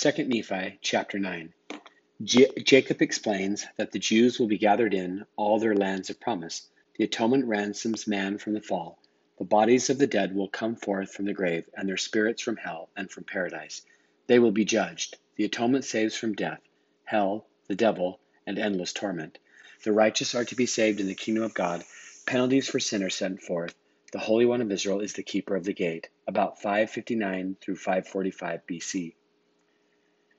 2 Nephi chapter 9. J- Jacob explains that the Jews will be gathered in all their lands of promise. The atonement ransoms man from the fall. The bodies of the dead will come forth from the grave, and their spirits from hell and from paradise. They will be judged. The atonement saves from death, hell, the devil, and endless torment. The righteous are to be saved in the kingdom of God. Penalties for sin are sent forth. The Holy One of Israel is the keeper of the gate. About 559 through 545 BC.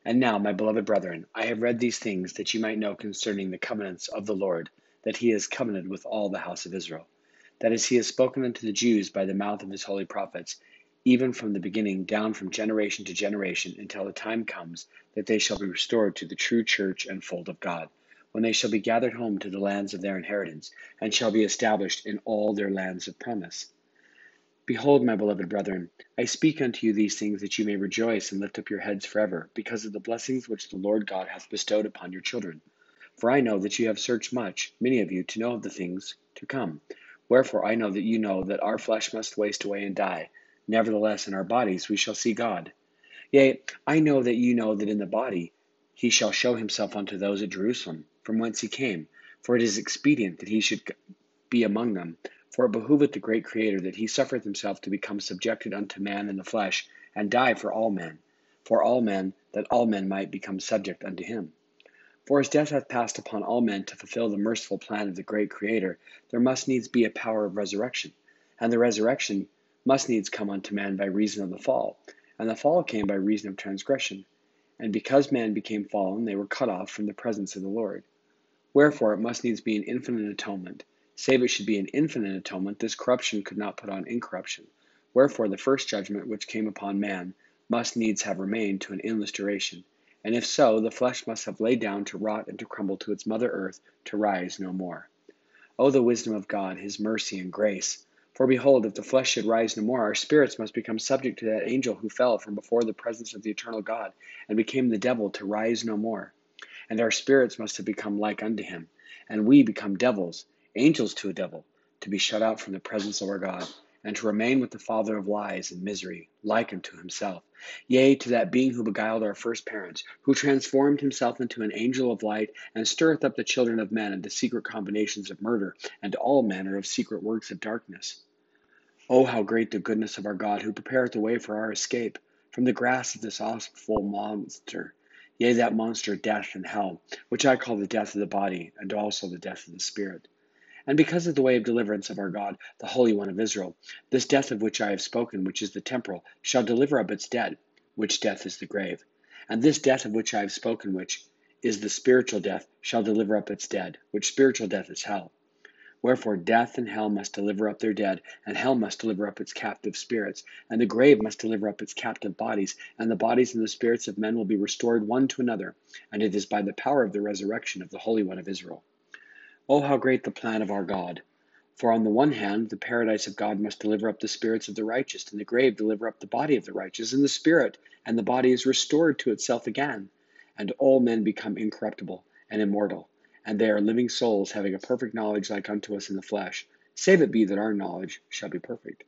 And now, my beloved brethren, I have read these things that you might know concerning the covenants of the Lord, that he has covenanted with all the house of Israel. That is, he has spoken unto the Jews by the mouth of his holy prophets, even from the beginning down from generation to generation, until the time comes that they shall be restored to the true church and fold of God, when they shall be gathered home to the lands of their inheritance, and shall be established in all their lands of promise. Behold, my beloved brethren, I speak unto you these things that you may rejoice and lift up your heads forever, because of the blessings which the Lord God hath bestowed upon your children. For I know that you have searched much, many of you, to know of the things to come. Wherefore I know that you know that our flesh must waste away and die. Nevertheless, in our bodies we shall see God. Yea, I know that you know that in the body he shall show himself unto those at Jerusalem, from whence he came. For it is expedient that he should be among them for it behoveth the great Creator that he suffereth himself to become subjected unto man in the flesh, and die for all men, for all men, that all men might become subject unto him. For as death hath passed upon all men to fulfill the merciful plan of the great Creator, there must needs be a power of resurrection, and the resurrection must needs come unto man by reason of the fall, and the fall came by reason of transgression. And because man became fallen, they were cut off from the presence of the Lord. Wherefore it must needs be an infinite atonement Save it should be an infinite atonement, this corruption could not put on incorruption. Wherefore the first judgment which came upon man must needs have remained to an endless duration. And if so, the flesh must have laid down to rot and to crumble to its mother earth, to rise no more. O the wisdom of God, his mercy and grace! For behold, if the flesh should rise no more, our spirits must become subject to that angel who fell from before the presence of the eternal God, and became the devil to rise no more. And our spirits must have become like unto him, and we become devils angels to a devil, to be shut out from the presence of our God, and to remain with the father of lies and misery, like unto himself. Yea, to that being who beguiled our first parents, who transformed himself into an angel of light, and stirreth up the children of men into secret combinations of murder, and all manner of secret works of darkness. Oh, how great the goodness of our God, who prepareth a way for our escape from the grasp of this awful monster, yea, that monster, death and hell, which I call the death of the body, and also the death of the spirit and because of the way of deliverance of our God, the Holy One of Israel. This death of which I have spoken, which is the temporal, shall deliver up its dead, which death is the grave. And this death of which I have spoken, which is the spiritual death, shall deliver up its dead, which spiritual death is hell. Wherefore death and hell must deliver up their dead, and hell must deliver up its captive spirits, and the grave must deliver up its captive bodies, and the bodies and the spirits of men will be restored one to another, and it is by the power of the resurrection of the Holy One of Israel. Oh, how great the plan of our God! For on the one hand, the paradise of God must deliver up the spirits of the righteous, and the grave deliver up the body of the righteous, and the spirit and the body is restored to itself again, and all men become incorruptible and immortal, and they are living souls having a perfect knowledge like unto us in the flesh, save it be that our knowledge shall be perfect.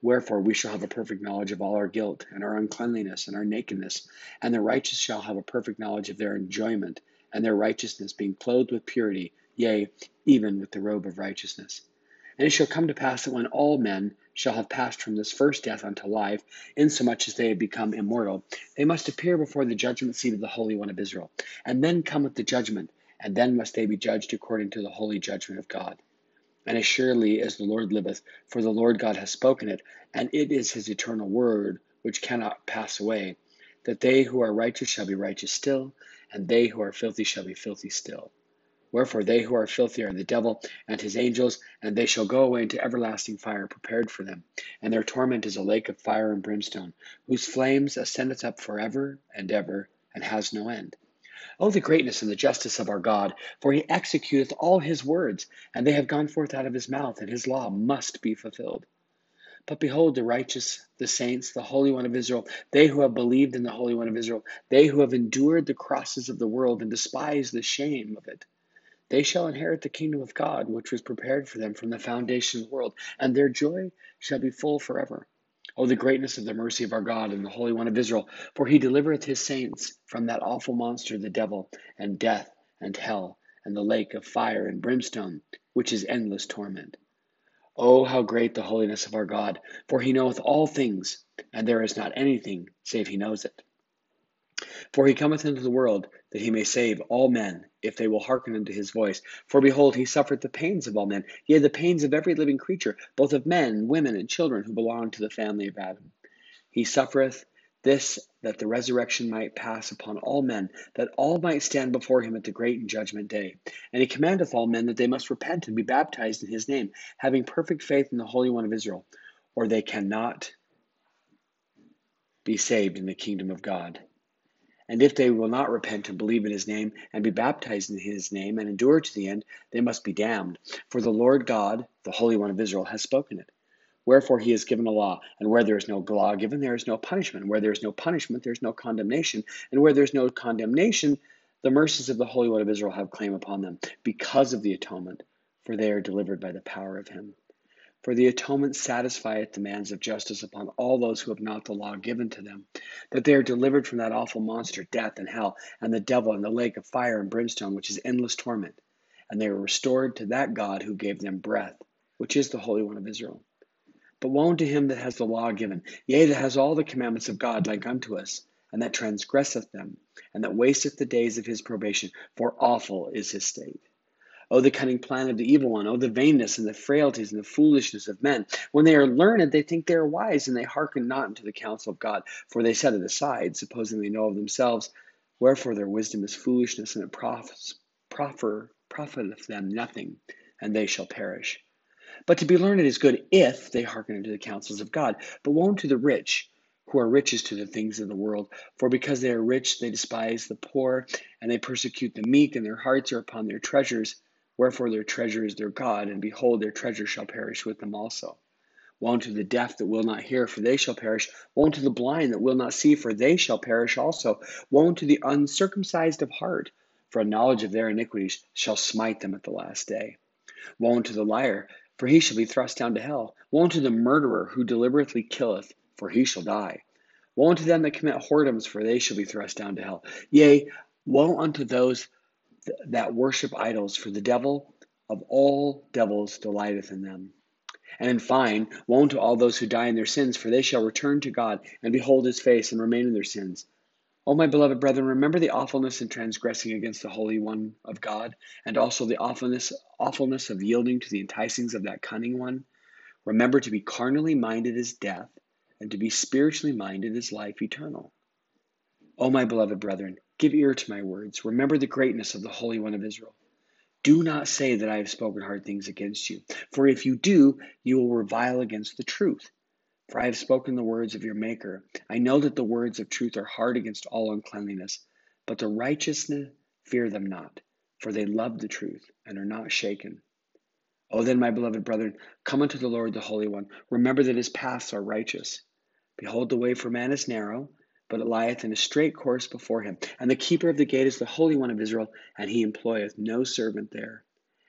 Wherefore we shall have a perfect knowledge of all our guilt, and our uncleanliness, and our nakedness, and the righteous shall have a perfect knowledge of their enjoyment, and their righteousness being clothed with purity yea, even with the robe of righteousness. And it shall come to pass that when all men shall have passed from this first death unto life, insomuch as they have become immortal, they must appear before the judgment seat of the Holy One of Israel. And then cometh the judgment, and then must they be judged according to the holy judgment of God. And as surely as the Lord liveth, for the Lord God hath spoken it, and it is his eternal word, which cannot pass away, that they who are righteous shall be righteous still, and they who are filthy shall be filthy still. Wherefore they who are filthy are the devil and his angels, and they shall go away into everlasting fire prepared for them. And their torment is a lake of fire and brimstone, whose flames ascendeth up for ever and ever, and has no end. Oh, the greatness and the justice of our God! For he executeth all his words, and they have gone forth out of his mouth, and his law must be fulfilled. But behold, the righteous, the saints, the Holy One of Israel, they who have believed in the Holy One of Israel, they who have endured the crosses of the world and despised the shame of it, they shall inherit the kingdom of God, which was prepared for them from the foundation of the world, and their joy shall be full forever. Oh, the greatness of the mercy of our God and the Holy One of Israel, for he delivereth his saints from that awful monster, the devil, and death, and hell, and the lake of fire and brimstone, which is endless torment. Oh, how great the holiness of our God, for he knoweth all things, and there is not anything save he knows it. For he cometh into the world that he may save all men, if they will hearken unto his voice. For behold, he suffereth the pains of all men, yea, the pains of every living creature, both of men, women, and children who belong to the family of Adam. He suffereth this that the resurrection might pass upon all men, that all might stand before him at the great and judgment day. And he commandeth all men that they must repent and be baptized in his name, having perfect faith in the Holy One of Israel, or they cannot be saved in the kingdom of God. And if they will not repent and believe in his name, and be baptized in his name, and endure to the end, they must be damned. For the Lord God, the Holy One of Israel, has spoken it. Wherefore he has given a law, and where there is no law given, there is no punishment. Where there is no punishment, there is no condemnation. And where there is no condemnation, the mercies of the Holy One of Israel have claim upon them, because of the atonement, for they are delivered by the power of him. For the atonement satisfieth demands of justice upon all those who have not the law given to them, that they are delivered from that awful monster, death and hell, and the devil, and the lake of fire and brimstone, which is endless torment. And they are restored to that God who gave them breath, which is the Holy One of Israel. But woe unto him that has the law given, yea, that has all the commandments of God like unto us, and that transgresseth them, and that wasteth the days of his probation, for awful is his state. Oh, the cunning plan of the evil one. Oh, the vainness and the frailties and the foolishness of men. When they are learned, they think they are wise, and they hearken not unto the counsel of God. For they set it aside, supposing they know of themselves. Wherefore their wisdom is foolishness, and it proffer, profiteth them nothing, and they shall perish. But to be learned is good if they hearken unto the counsels of God. But woe unto the rich, who are riches to the things of the world. For because they are rich, they despise the poor, and they persecute the meek, and their hearts are upon their treasures. Wherefore their treasure is their God, and behold, their treasure shall perish with them also. Woe unto the deaf that will not hear, for they shall perish. Woe unto the blind that will not see, for they shall perish also. Woe unto the uncircumcised of heart, for a knowledge of their iniquities shall smite them at the last day. Woe unto the liar, for he shall be thrust down to hell. Woe unto the murderer who deliberately killeth, for he shall die. Woe unto them that commit whoredoms, for they shall be thrust down to hell. Yea, woe unto those that worship idols, for the devil of all devils delighteth in them. And in fine, woe to all those who die in their sins, for they shall return to God and behold his face and remain in their sins. O my beloved brethren, remember the awfulness in transgressing against the Holy One of God, and also the awfulness, awfulness of yielding to the enticings of that cunning one. Remember to be carnally minded is death, and to be spiritually minded is life eternal. O my beloved brethren, Give ear to my words. Remember the greatness of the Holy One of Israel. Do not say that I have spoken hard things against you, for if you do, you will revile against the truth. For I have spoken the words of your Maker. I know that the words of truth are hard against all uncleanliness, but the righteousness fear them not, for they love the truth and are not shaken. O then, my beloved brethren, come unto the Lord the Holy One. Remember that his paths are righteous. Behold, the way for man is narrow but it lieth in a straight course before him. And the keeper of the gate is the Holy One of Israel, and he employeth no servant there.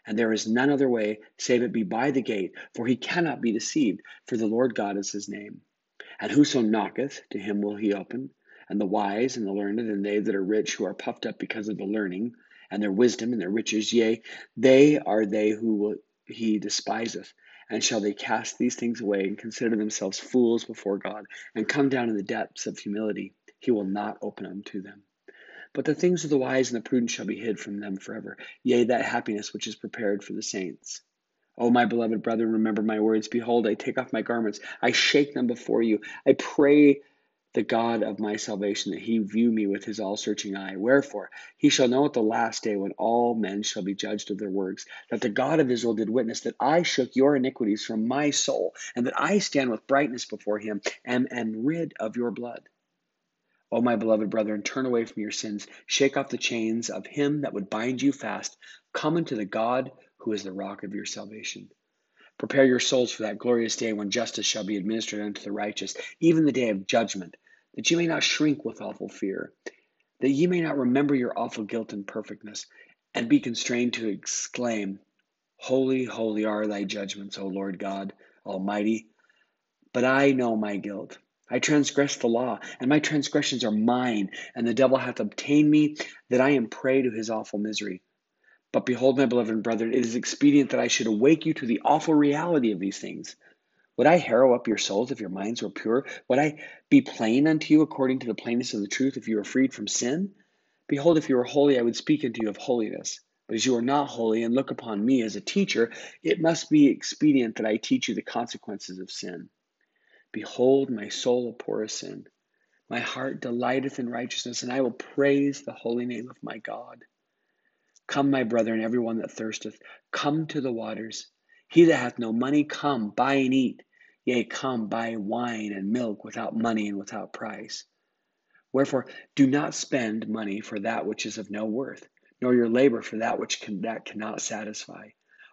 And there is none other way, save it be by the gate, for he cannot be deceived, for the Lord God is his name. And whoso knocketh, to him will he open. And the wise and the learned, and they that are rich, who are puffed up because of the learning, and their wisdom, and their riches, yea, they are they who will, he despiseth. And shall they cast these things away and consider themselves fools before God and come down in the depths of humility? He will not open unto them. But the things of the wise and the prudent shall be hid from them forever, yea, that happiness which is prepared for the saints. O my beloved brethren, remember my words. Behold, I take off my garments, I shake them before you. I pray the God of my salvation, that he view me with his all searching eye. Wherefore, he shall know at the last day when all men shall be judged of their works, that the God of Israel did witness that I shook your iniquities from my soul, and that I stand with brightness before him, and am rid of your blood. O my beloved brethren, turn away from your sins, shake off the chains of him that would bind you fast, come unto the God who is the rock of your salvation. Prepare your souls for that glorious day when justice shall be administered unto the righteous, even the day of judgment, that ye may not shrink with awful fear, that ye may not remember your awful guilt and perfectness, and be constrained to exclaim, Holy, holy are thy judgments, O Lord God Almighty. But I know my guilt. I transgressed the law, and my transgressions are mine, and the devil hath obtained me, that I am prey to his awful misery. But behold, my beloved brethren, it is expedient that I should awake you to the awful reality of these things. Would I harrow up your souls if your minds were pure? Would I be plain unto you according to the plainness of the truth if you were freed from sin? Behold, if you were holy, I would speak unto you of holiness. But as you are not holy and look upon me as a teacher, it must be expedient that I teach you the consequences of sin. Behold, my soul abhorreth sin. My heart delighteth in righteousness, and I will praise the holy name of my God. Come, my brethren, every one that thirsteth, come to the waters. He that hath no money, come, buy and eat. Yea, come, buy wine and milk without money and without price. Wherefore, do not spend money for that which is of no worth, nor your labor for that which can, that cannot satisfy.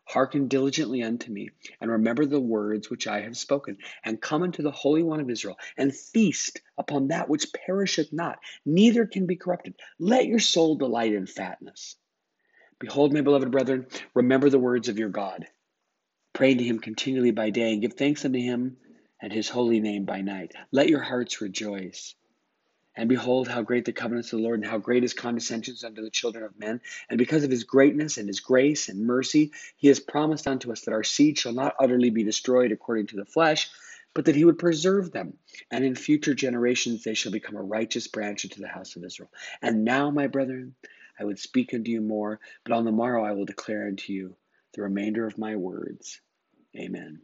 Hearken diligently unto me, and remember the words which I have spoken, and come unto the Holy One of Israel, and feast upon that which perisheth not, neither can be corrupted. Let your soul delight in fatness. Behold, my beloved brethren, remember the words of your God. Pray to him continually by day, and give thanks unto him and his holy name by night. Let your hearts rejoice. And behold, how great the covenants of the Lord, and how great his condescensions unto the children of men. And because of his greatness and his grace and mercy, he has promised unto us that our seed shall not utterly be destroyed according to the flesh, but that he would preserve them. And in future generations they shall become a righteous branch into the house of Israel. And now, my brethren, I would speak unto you more, but on the morrow I will declare unto you the remainder of my words. Amen.